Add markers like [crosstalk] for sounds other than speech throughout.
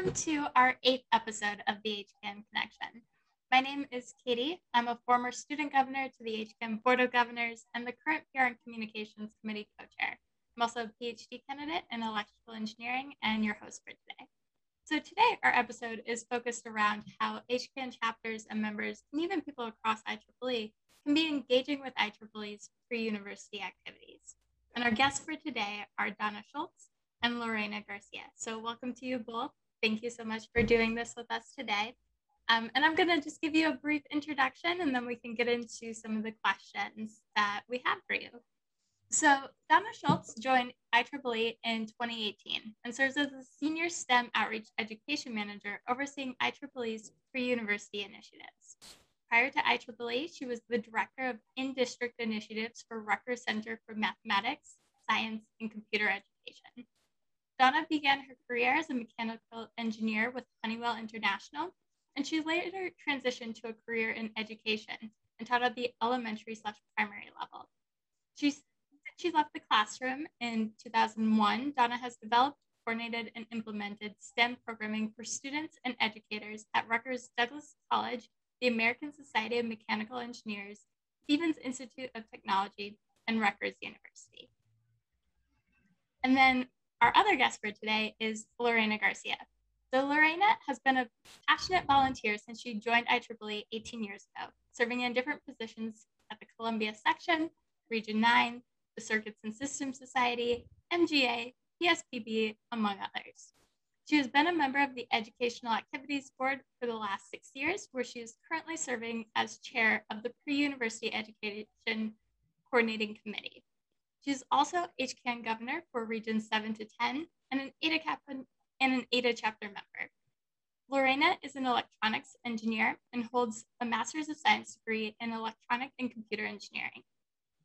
welcome to our eighth episode of the HKN Connection. My name is Katie. I'm a former student governor to the HKN Board of Governors and the current PR and Communications Committee co-chair. I'm also a PhD candidate in electrical engineering and your host for today. So today our episode is focused around how HKN chapters and members, and even people across IEEE, can be engaging with IEEE's pre-university activities. And our guests for today are Dawna Schultz and Lorena Garcia. So welcome to you both. Thank you so much for doing this with us today. Um, and I'm gonna just give you a brief introduction and then we can get into some of the questions that we have for you. So Dawna Schultz joined IEEE in 2018 and serves as a senior STEM outreach education manager overseeing IEEE's pre-university initiatives. Prior to IEEE, she was the director of in-district initiatives for Rutgers Center for Mathematics, Science, and Computer Education. Dawna began her career as a mechanical engineer with Honeywell International, and she later transitioned to a career in education and taught at the elementary slash primary level. She, she left the classroom in 2001, Dawna has developed, coordinated, and implemented STEM programming for students and educators at Rutgers Douglass College, the American Society of Mechanical Engineers, Stevens Institute of Technology, and Rutgers University. And then our other guest for today is Lorena Garcia. So Lorena has been a passionate volunteer since she joined IEEE 18 years ago, serving in different positions at the Colombia Section, Region 9, the Circuits and Systems Society, MGA, PSPB, among others. She has been a member of the Educational Activities Board for the last six years, where she is currently serving as chair of the Pre-University Education Coordinating Committee. She's also HKN governor for regions 7 to 10 and an ADA, cap- and an ADA chapter member. Lorena is an electronics engineer and holds a Master's of Science degree in electronic and computer engineering.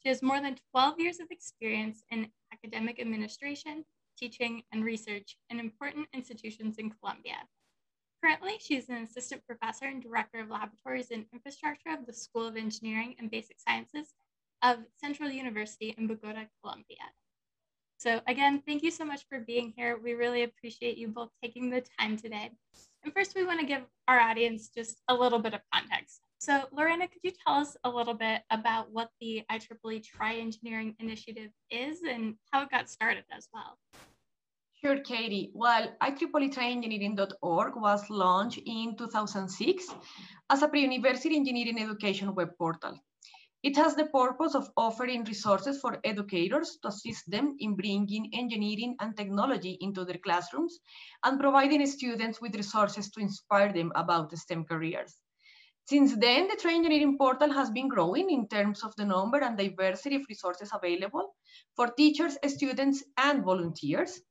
She has more than 12 years of experience in academic administration, teaching, and research in important institutions in Colombia. Currently, she is an assistant professor and director of laboratories and infrastructure of the School of Engineering and Basic Sciences of Central University in Bogota, Colombia. So again, thank you so much for being here. We really appreciate you both taking the time today. And first, we want to give our audience just a little bit of context. So Lorena, could you tell us a little bit about what the IEEE Try Engineering Initiative is and how it got started as well? Sure, Katie. Well, IEEE tryengineering.org was launched in 2006 as a pre-university engineering education web portal. It has the purpose of offering resources for educators to assist them in bringing engineering and technology into their classrooms and providing students with resources to inspire them about STEM careers. Since then, the Try Engineering portal has been growing in terms of the number and diversity of resources available for teachers, students, and volunteers.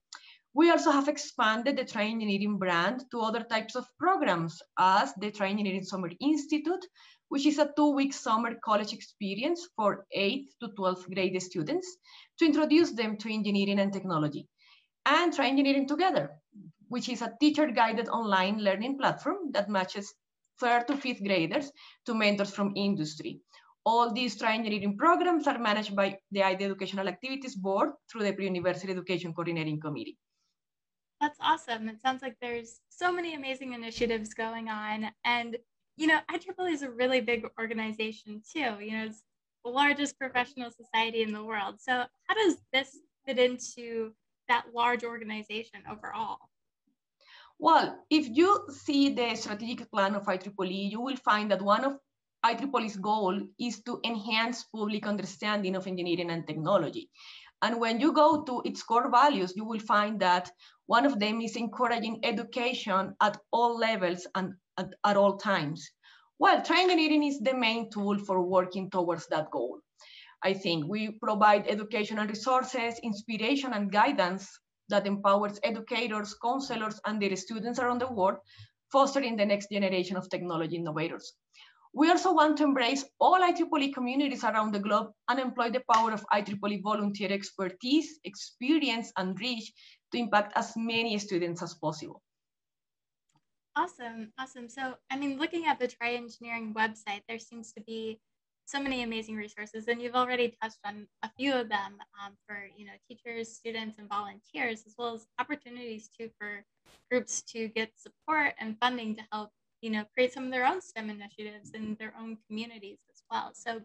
We also have expanded the Try Engineering brand to other types of programs as the Try Engineering Summer Institute, which is a two-week summer college experience for 8th to 12th grade students to introduce them to engineering and technology. And Try Engineering Together, which is a teacher-guided online learning platform that matches third to fifth graders to mentors from industry. All these Try Engineering programs are managed by the IDA Educational Activities Board through the Pre-University Education Coordinating Committee. That's awesome. It sounds like there's so many amazing initiatives going on. And you know, IEEE is a really big organization too. You know, it's the largest professional society in the world. So how does this fit into that large organization overall? Well, if you see the strategic plan of IEEE, you will find that one of IEEE's goal is to enhance public understanding of engineering and technology. And when you go to its core values, you will find that one of them is encouraging education at all levels and at, at all times. Well, Try Engineering is the main tool for working towards that goal. I think we provide educational resources, inspiration, and guidance that empowers educators, counselors, and their students around the world, fostering the next generation of technology innovators. We also want to embrace all IEEE communities around the globe and employ the power of IEEE volunteer expertise, experience, and reach to impact as many students as possible. Awesome, awesome. So, I mean, looking at the Try Engineering website, there seems to be so many amazing resources, and you've already touched on a few of them um, for you know teachers, students, and volunteers, as well as opportunities too for groups to get support and funding to help, you know, create some of their own STEM initiatives in their own communities as well. So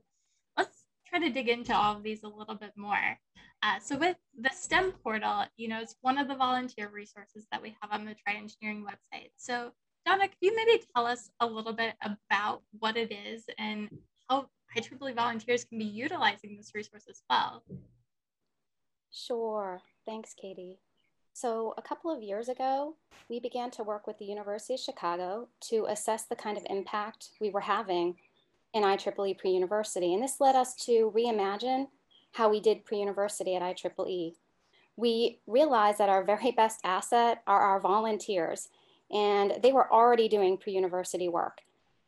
let's try to dig into all of these a little bit more. Uh, so with the STEM portal, you know, it's one of the volunteer resources that we have on the Try Engineering website. So Dawna, could you maybe tell us a little bit about what it is and how IEEE volunteers can be utilizing this resource as well? Sure. Thanks, Katie. So a couple of years ago, we began to work with the University of Chicago to assess the kind of impact we were having in IEEE pre-university. And this led us to reimagine how we did pre-university at IEEE. We realized that our very best asset are our volunteers, and they were already doing pre-university work.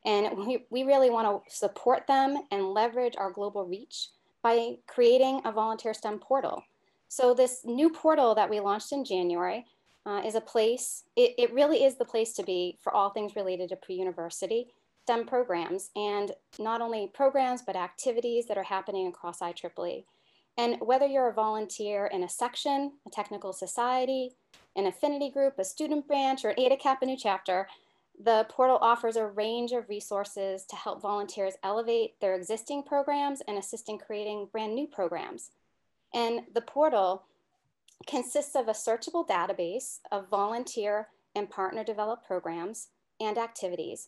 And we, we really want to support them and leverage our global reach by creating a volunteer STEM portal. So this new portal that we launched in January uh, is a place, it, it really is the place to be for all things related to pre-university STEM programs and not only programs, but activities that are happening across IEEE. And whether you're a volunteer in a section, a technical society, an affinity group, a student branch, or an Eta Kappa Nu chapter, the portal offers a range of resources to help volunteers elevate their existing programs and assist in creating brand new programs. And the portal consists of a searchable database of volunteer and partner developed programs and activities.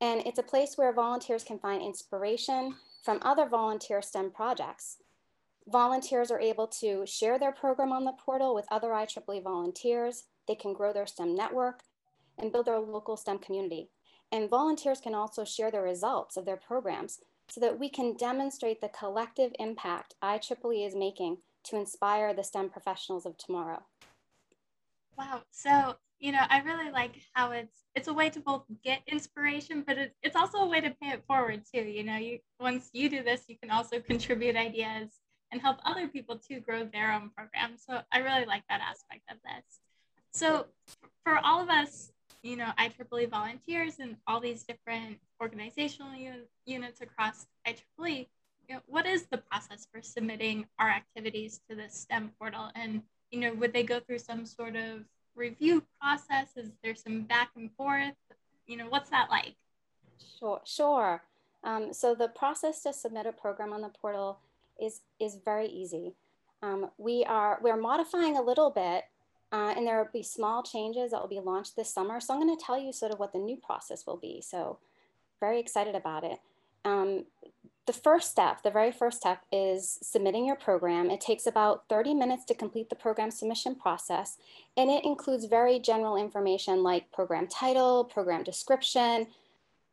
And it's a place where volunteers can find inspiration from other volunteer STEM projects. Volunteers are able to share their program on the portal with other IEEE volunteers. They can grow their STEM network and build their local STEM community. And volunteers can also share the results of their programs so that we can demonstrate the collective impact IEEE is making to inspire the STEM professionals of tomorrow. Wow. So, you know, I really like how it's it's a way to both get inspiration, but it, it's also a way to pay it forward too. You know, you once you do this, you can also [laughs] contribute ideas and help other people to grow their own program. So I really like that aspect of this. So for all of us you know, IEEE volunteers and all these different organizational units across IEEE, you know, what is the process for submitting our activities to the STEM portal? And, you know, would they go through some sort of review process? Is there some back and forth? You know, what's that like? Sure, sure. Um, so the process to submit a program on the portal is, is very easy. Um, we are, we're modifying a little bit uh, and there will be small changes that will be launched this summer. So I'm going to tell you sort of what the new process will be. So very excited about it. Um, the first step, the very first step is submitting your program. It takes about 30 minutes to complete the program submission process. And it includes very general information like program title, program description,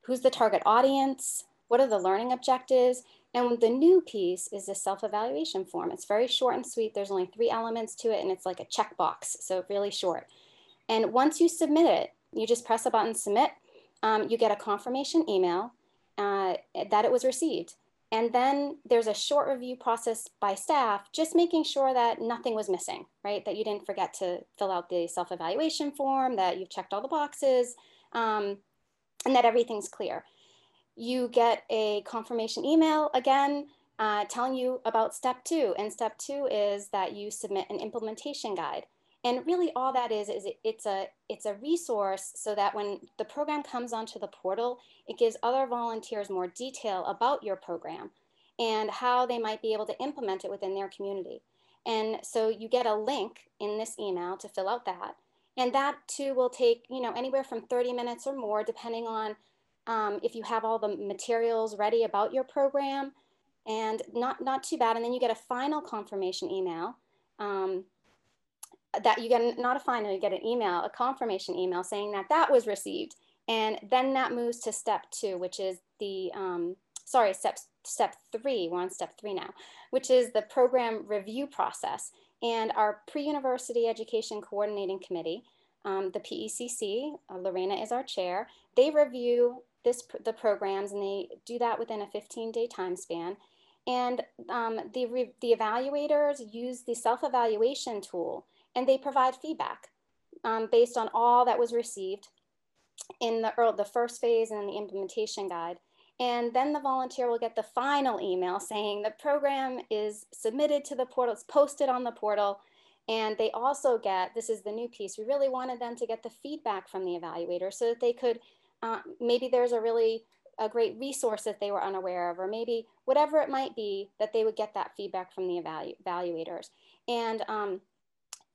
who's the target audience, what are the learning objectives, and the new piece is the self-evaluation form. It's very short and sweet. There's only three elements to it and it's like a checkbox, so really short. And once you submit it, you just press a button, submit, um, you get a confirmation email uh, that it was received. And then there's a short review process by staff, just making sure that nothing was missing, right? That you didn't forget to fill out the self-evaluation form, that you've checked all the boxes, um, and that everything's clear you get a confirmation email again uh, telling you about step two. And step two is that you submit an implementation guide. And really all that is, is it, it's, a, it's a resource so that when the program comes onto the portal, it gives other volunteers more detail about your program and how they might be able to implement it within their community. And so you get a link in this email to fill out that. And that too will take, you know, anywhere from 30 minutes or more, depending on um, if you have all the materials ready about your program and not, not too bad. And then you get a final confirmation email um, that you get, not a final, you get an email, a confirmation email saying that that was received. And then that moves to step two, which is the, um, sorry, step, step three, we're on step three now, which is the program review process. And our pre-university education coordinating committee, um, the PECC, uh, Lorena is our chair, they review this, the programs and they do that within a 15 day time span. And um, the, the evaluators use the self-evaluation tool and they provide feedback um, based on all that was received in the, early, the first phase and the implementation guide. And then the volunteer will get the final email saying the program is submitted to the portal, it's posted on the portal, And they also get, this is the new piece, we really wanted them to get the feedback from the evaluator so that they could, uh, maybe there's a really a great resource that they were unaware of, or maybe whatever it might be, that they would get that feedback from the evalu evaluators. And um,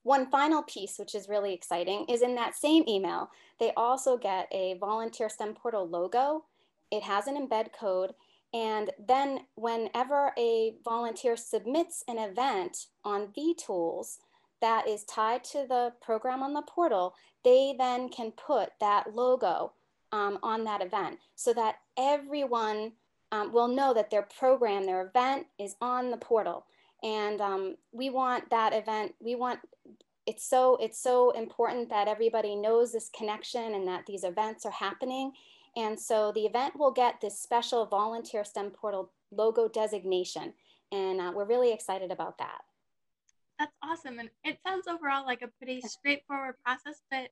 one final piece, which is really exciting, is in that same email, they also get a volunteer STEM portal logo. It has an embed code. And then whenever a volunteer submits an event on vTools that is tied to the program on the portal, they then can put that logo um, on that event so that everyone um, will know that their program, their event is on the portal. And um, we want that event, we want, it's so, it's so important that everybody knows this connection and that these events are happening. And so the event will get this special volunteer STEM portal logo designation. And uh, we're really excited about that. That's awesome. And it sounds overall like a pretty straightforward process, but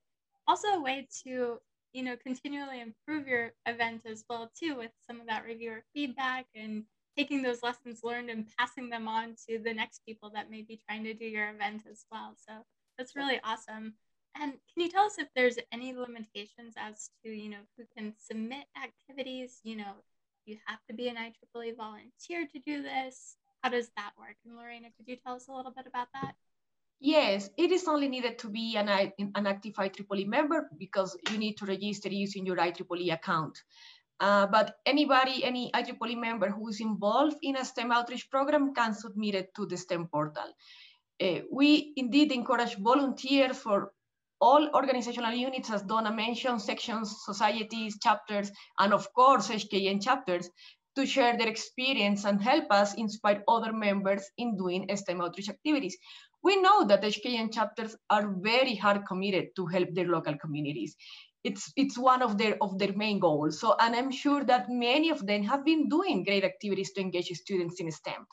also a way to you know continually improve your event as well too with some of that reviewer feedback and taking those lessons learned and passing them on to the next people that may be trying to do your event as well so that's really awesome. And can you tell us if there's any limitations as to you know who can submit activities? You know you have to be an IEEE volunteer to do this. How does that work? And Lorena could you tell us a little bit about that? Yes, it is only needed to be an, an active IEEE member because you need to register using your IEEE account. Uh, but anybody, any IEEE member who is involved in a STEM outreach program can submit it to the STEM portal. Uh, we indeed encourage volunteers for all organizational units, as Dawna mentioned, sections, societies, chapters, and of course, HKN chapters, to share their experience and help us inspire other members in doing STEM outreach activities. We know that HKN chapters are very hard committed to help their local communities. It's, it's one of their, of their main goals. So, and I'm sure that many of them have been doing great activities to engage students in STEM.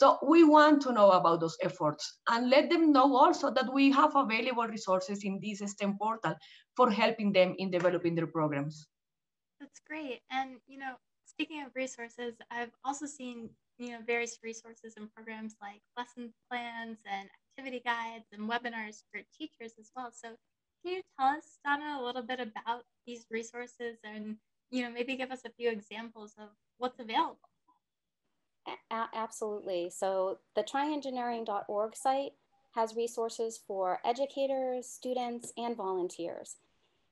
So we want to know about those efforts and let them know also that we have available resources in this STEM portal for helping them in developing their programs. That's great. And, you know, speaking of resources, I've also seen, you know, various resources and programs like lesson plans and activity guides and webinars for teachers as well. So can you tell us, Dawna, a little bit about these resources and you know maybe give us a few examples of what's available? A absolutely. So the tryengineering.org site has resources for educators, students, and volunteers.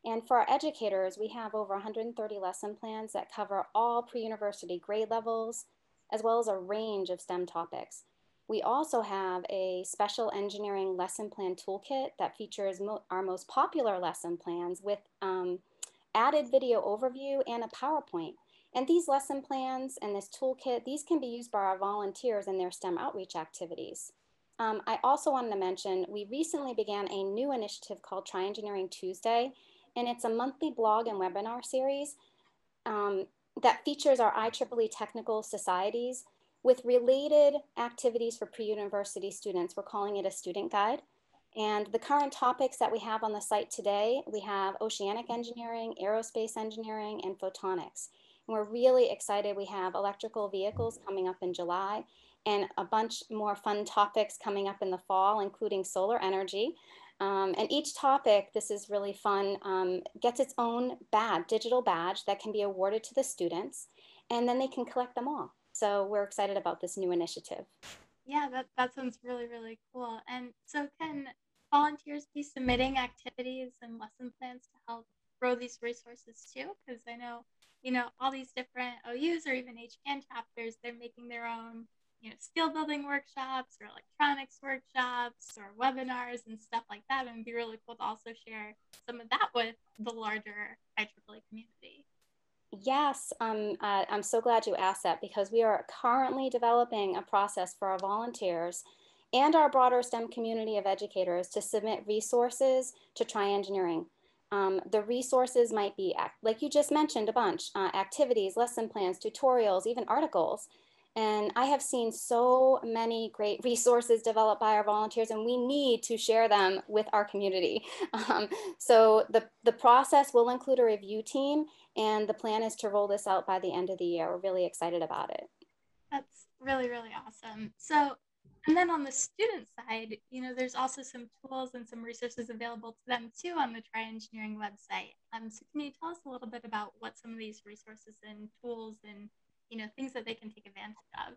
And for our educators, we have over 130 lesson plans that cover all pre-university grade levels, as well as a range of STEM topics. We also have a special engineering lesson plan toolkit that features mo our most popular lesson plans with um, added video overview and a PowerPoint. And these lesson plans and this toolkit, these can be used by our volunteers in their STEM outreach activities. Um, I also wanted to mention, we recently began a new initiative called Try Engineering Tuesday, and it's a monthly blog and webinar series um, that features our IEEE technical societies with related activities for pre-university students. We're calling it a student guide. And the current topics that we have on the site today, we have oceanic engineering, aerospace engineering, and photonics. We're really excited. We have electrical vehicles coming up in July and a bunch more fun topics coming up in the fall, including solar energy. Um, and each topic, this is really fun, um, gets its own badge, digital badge that can be awarded to the students, and then they can collect them all. So we're excited about this new initiative. Yeah, that, that sounds really, really cool. And so can volunteers be submitting activities and lesson plans to help grow these resources too? Because I know, you know, all these different OUs or even HKN chapters, they're making their own, you know, skill building workshops or electronics workshops or webinars and stuff like that. And it'd be really cool to also share some of that with the larger IEEE community. Yes, um, uh, I'm so glad you asked that because we are currently developing a process for our volunteers and our broader STEM community of educators to submit resources to try engineering. Um, the resources might be, like you just mentioned a bunch, uh, activities, lesson plans, tutorials, even articles. And I have seen so many great [laughs] resources developed by our volunteers, and we need to share them with our community. [laughs] Um, so the, the process will include a review team, and the plan is to roll this out by the end of the year. We're really excited about it. That's really, really awesome. So And then on the student side, you know, there's also some tools and some resources available to them too on the Try Engineering website. Um, so can you tell us a little bit about what some of these resources and tools and, you know, things that they can take advantage of?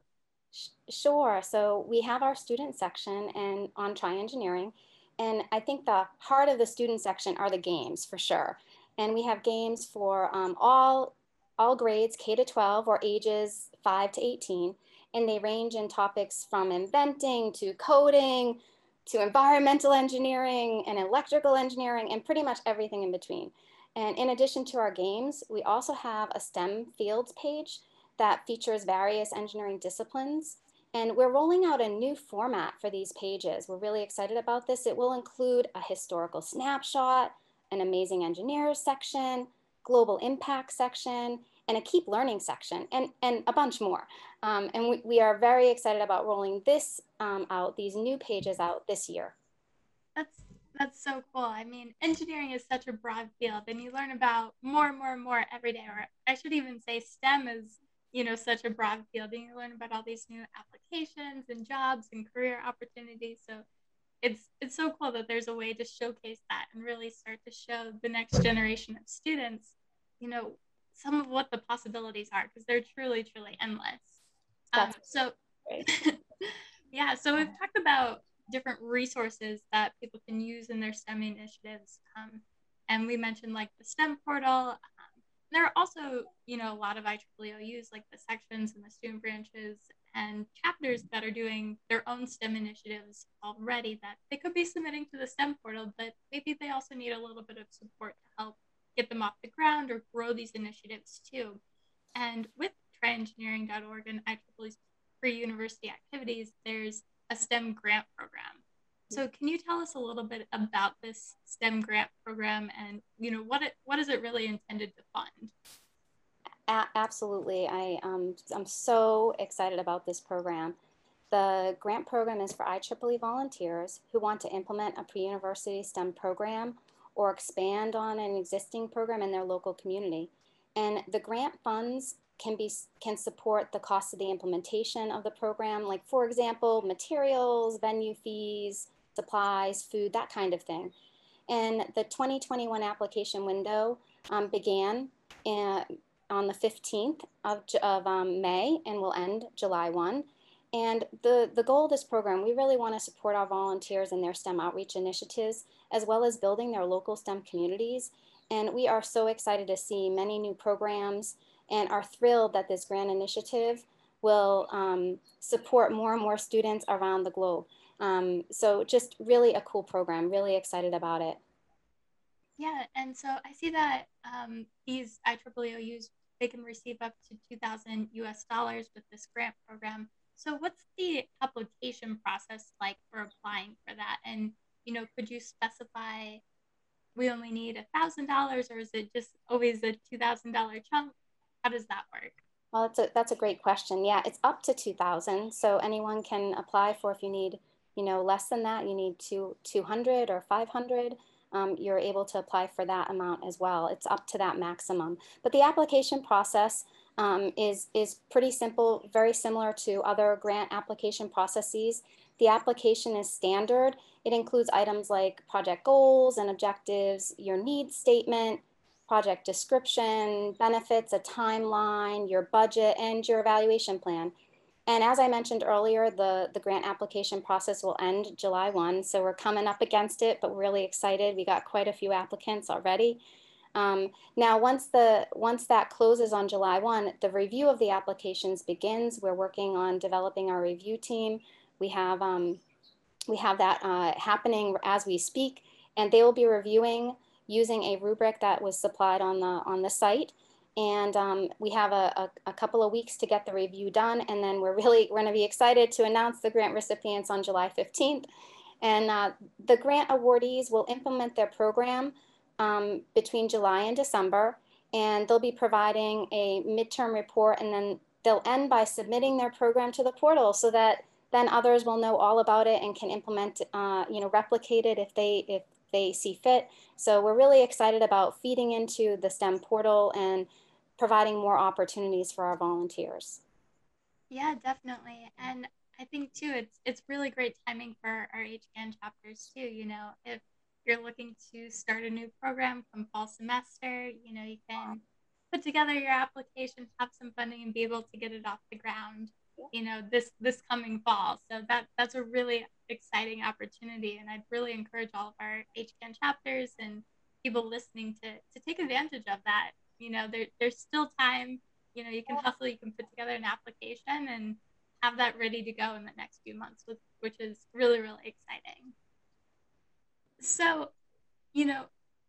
Sure. So we have our student section and on Try Engineering. And I think the heart of the student section are the games for sure. And we have games for um, all, all grades, K to 12 or ages 5 to 18 and they range in topics from inventing to coding to environmental engineering and electrical engineering and pretty much everything in between. And in addition to our games, we also have a STEM fields page that features various engineering disciplines. And we're rolling out a new format for these pages. We're really excited about this. It will include a historical snapshot, an amazing engineers section, global impact section, and a keep learning section and, and a bunch more. Um, and we, we are very excited about rolling this um, out, these new pages out this year. That's, that's so cool. I mean, engineering is such a broad field and you learn about more and more and more every day, or I should even say STEM is, you know, such a broad field and you learn about all these new applications and jobs and career opportunities. So it's it's so cool that there's a way to showcase that and really start to show the next generation of students you know some of what the possibilities are because they're truly truly endless. Um, so [laughs] yeah so we've talked about different resources that people can use in their stem initiatives um, and we mentioned like the stem portal. Um, there are also you know a lot of IEEE like the sections and the student branches and chapters that are doing their own STEM initiatives already that they could be submitting to the STEM portal, but maybe they also need a little bit of support to help get them off the ground or grow these initiatives too. And with tryengineering.org and IEEE's pre-university activities, there's a STEM grant program. So can you tell us a little bit about this STEM grant program and you know what it what is it really intended to fund? A absolutely, I um, I'm so excited about this program. The grant program is for IEEE volunteers who want to implement a pre-university STEM program or expand on an existing program in their local community. And the grant funds can be can support the cost of the implementation of the program, like for example, materials, venue fees, supplies, food, that kind of thing. And the 2021 application window um, began in, on the 15th of, of um, May and will end July 1. And the, the goal of this program, we really want to support our volunteers and their STEM outreach initiatives, as well as building their local STEM communities. And we are so excited to see many new programs and are thrilled that this grant initiative will um, support more and more students around the globe. Um, so just really a cool program, really excited about it. Yeah, and so I see that um, these IEEE they can receive up to 2,000 US dollars with this grant program. So what's the application process like for applying for that? And, you know, could you specify we only need a thousand dollars or is it just always a two thousand dollar chunk? How does that work? Well, that's a, that's a great question. Yeah, it's up to 2000. So anyone can apply for if you need, you know, less than that, you need two, 200 or 500. Um, you're able to apply for that amount as well. It's up to that maximum. But the application process um, is, is pretty simple, very similar to other grant application processes. The application is standard. It includes items like project goals and objectives, your needs statement, project description, benefits, a timeline, your budget, and your evaluation plan. And as I mentioned earlier, the, the grant application process will end July 1. So we're coming up against it, but we're really excited. We got quite a few applicants already. Um, now, once, the, once that closes on July 1, the review of the applications begins. We're working on developing our review team. We have, um, we have that uh, happening as we speak, and they will be reviewing using a rubric that was supplied on the, on the site. And um, we have a, a, a, couple of weeks to get the review done. And then we're really going to be excited to announce the grant recipients on July 15th. And uh, the grant awardees will implement their program um, between July and December. And they'll be providing a midterm report and then they'll end by submitting their program to the portal so that then others will know all about it and can implement, uh, you know, replicate it if they, if they see fit. So we're really excited about feeding into the STEM portal and providing more opportunities for our volunteers. Yeah, definitely. And I think too, it's it's really great timing for our HKN chapters too. You know, if you're looking to start a new program from fall semester, you know, you can put together your application, have some funding, and be able to get it off the ground. You know, this this coming fall. So that that's a really exciting opportunity, and I'd really encourage all of our HKN chapters and people listening to to take advantage of that. You know, there, there's still time. You know, you can hustle, you can put together an application and have that ready to go in the next few months, which is really, really exciting. So, you know,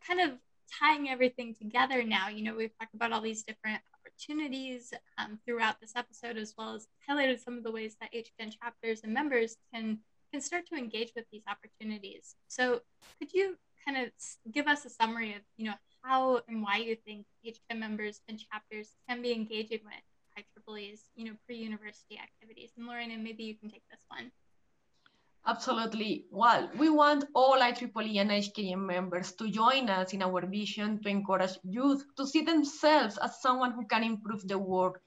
kind of tying everything together now, you know, we've talked about all these different opportunities um, throughout this episode, as well as highlighted some of the ways that HKN chapters and members can can start to engage with these opportunities. So, could you kind of give us a summary of, you know, how and why you think HKN members and chapters can be engaging with IEEE's, you know, pre-university activities. And Lorena, maybe you can take this one. Absolutely. Well, we want all IEEE and HKN members to join us in our vision to encourage youth to see themselves as someone who can improve the world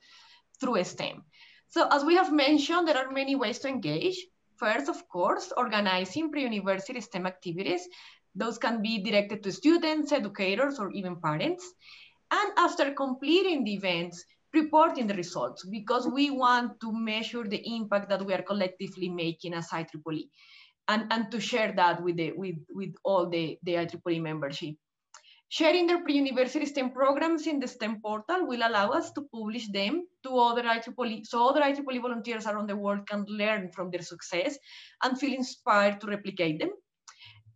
through STEM. So as we have mentioned, there are many ways to engage. First, of course, organizing pre-university STEM activities. Those can be directed to students, educators, or even parents. And after completing the events, reporting the results because we want to measure the impact that we are collectively making as IEEE and, and to share that with, the, with, with all the, the IEEE membership. Sharing their pre-university STEM programs in the STEM portal will allow us to publish them to other IEEE, so other IEEE volunteers around the world can learn from their success and feel inspired to replicate them.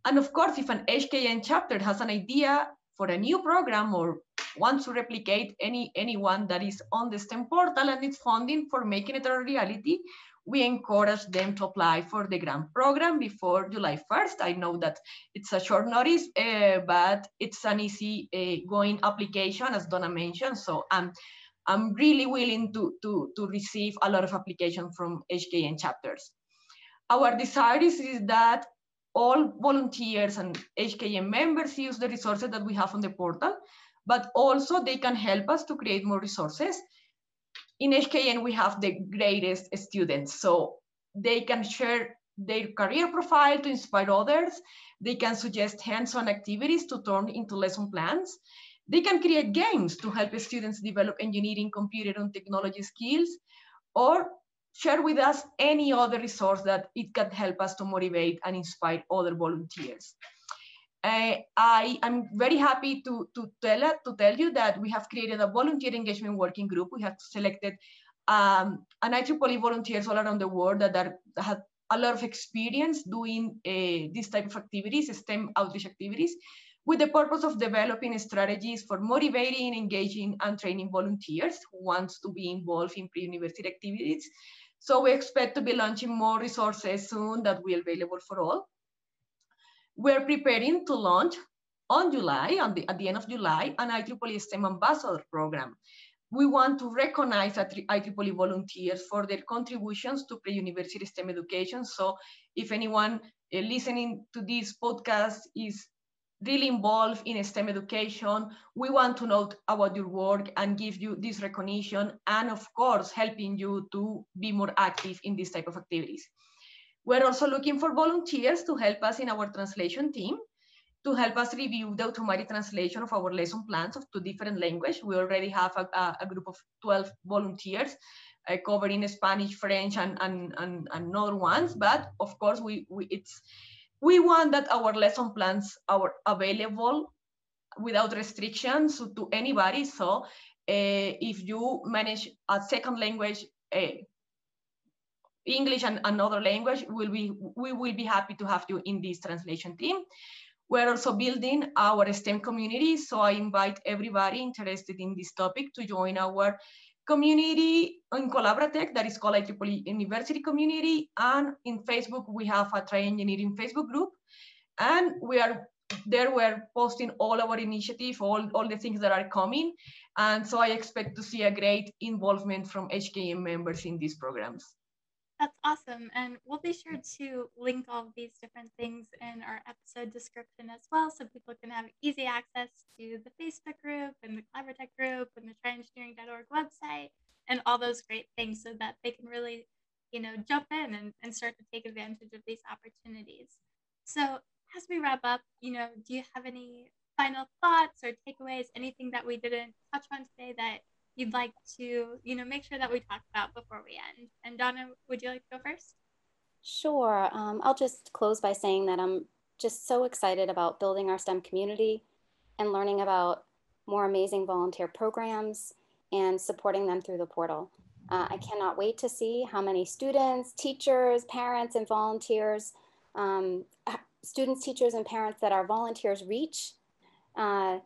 And of course, if an HKN chapter has an idea for a new program or wants to replicate any anyone that is on the STEM portal and needs funding for making it a reality, we encourage them to apply for the grant program before July 1st. I know that it's a short notice, uh, but it's an easy uh, going application, as Dawna mentioned. So I'm, I'm really willing to, to, to receive a lot of applications from HKN chapters. Our desire is, is that all volunteers and HKN members use the resources that we have on the portal but also they can help us to create more resources. In HKN, we have the greatest students, so they can share their career profile to inspire others. They can suggest hands-on activities to turn into lesson plans. They can create games to help students develop engineering, computer, and technology skills, or share with us any other resource that it can help us to motivate and inspire other volunteers. Uh, I am very happy to, to, tell, to tell you that we have created a volunteer engagement working group. We have selected um, an IEEE volunteers all around the world that are, have a lot of experience doing uh, this type of activities, STEM outreach activities, with the purpose of developing strategies for motivating, engaging, and training volunteers who want to be involved in pre-university activities. So we expect to be launching more resources soon that will be available for all. We're preparing to launch on July, on the, at the end of July, an IEEE STEM Ambassador program. We want to recognize IEEE volunteers for their contributions to pre-university STEM education. So if anyone uh, listening to this podcast is really involved in STEM education, we want to know about your work and give you this recognition and of course, helping you to be more active in this type of activities. We're also looking for volunteers to help us in our translation team, to help us review the automatic translation of our lesson plans of two different languages. We already have a, a group of 12 volunteers uh, covering Spanish, French, and, and, and, and other ones. But of course, we, we, it's, we want that our lesson plans are available without restrictions to anybody. So uh, if you manage a second language, uh, English and another language, will be, we will be happy to have you in this translation team. We're also building our STEM community, so I invite everybody interested in this topic to join our community in Collabratec that is called IEEE University Community. And in Facebook, we have a Try Engineering Facebook group. And we are there, we're posting all our initiative, all, all the things that are coming. And so I expect to see a great involvement from HKN members in these programs. That's awesome. And we'll be sure to link all of these different things in our episode description as well so people can have easy access to the Facebook group and the Collabratec group and the tryengineering.org website and all those great things so that they can really you know, jump in and, and start to take advantage of these opportunities. So as we wrap up, you know, do you have any final thoughts or takeaways, anything that we didn't touch on today that you'd like to, you know, make sure that we talk about before we end? And Dawna, would you like to go first? Sure. Um, I'll just close by saying that I'm just so excited about building our STEM community and learning about more amazing volunteer programs and supporting them through the portal. Uh, I cannot wait to see how many students, teachers, parents, and volunteers, um, students, teachers, and parents that our volunteers reach, uh,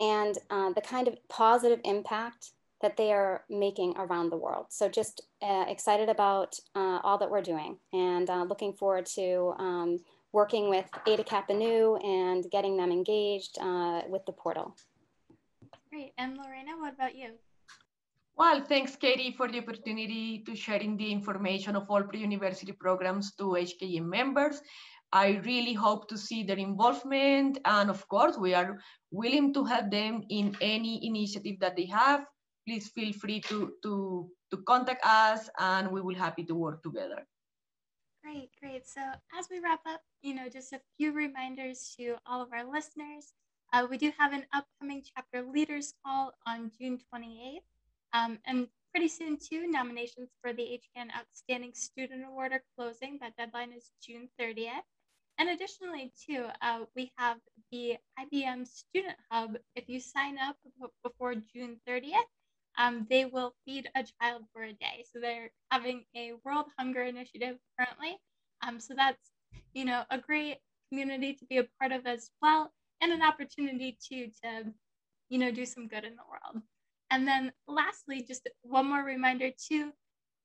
and uh, the kind of positive impact that they are making around the world. So just uh, excited about uh, all that we're doing and uh, looking forward to um, working with Eta Kappa Nu and getting them engaged with the portal. Great. And Lorena, what about you? Well, thanks, Katie, for the opportunity to sharing the information of all pre-university programs to HKN members. I really hope to see their involvement. And of course, we are willing to help them in any initiative that they have. Please feel free to, to, to contact us and we will happy to work together. Great, great. So as we wrap up, you know, just a few reminders to all of our listeners. Uh, we do have an upcoming chapter leaders call on June 28th. Um, and pretty soon too, nominations for the HKN Outstanding Student Award are closing. That deadline is June 30th. And additionally too, uh, we have the IBM Student Hub. If you sign up before June 30th, um, they will feed a child for a day. So they're having a World Hunger Initiative currently. Um, so that's, you know, a great community to be a part of as well, and an opportunity too to, you know, do some good in the world. And then lastly, just one more reminder too,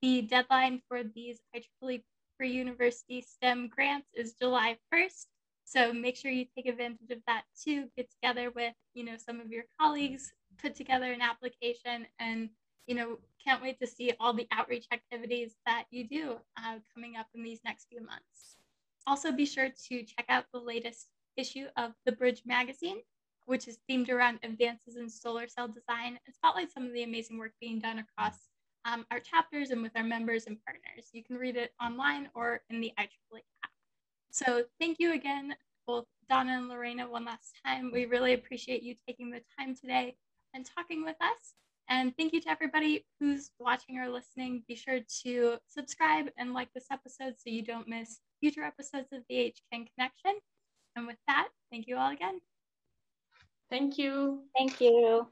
the deadline for these IEEE pre-university STEM grants is July 1st. So make sure you take advantage of that too. Get together with, you know, some of your colleagues, put together an application and, you know, can't wait to see all the outreach activities that you do uh, coming up in these next few months. Also be sure to check out the latest issue of The Bridge magazine which is themed around advances in solar cell design and spotlights some of the amazing work being done across um, our chapters and with our members and partners. You can read it online or in the IEEE app. So thank you again, both Dawna and Lorena, one last time. We really appreciate you taking the time today and talking with us. And thank you to everybody who's watching or listening. Be sure to subscribe and like this episode so you don't miss future episodes of the HKN Connection. And with that, thank you all again. Thank you. Thank you.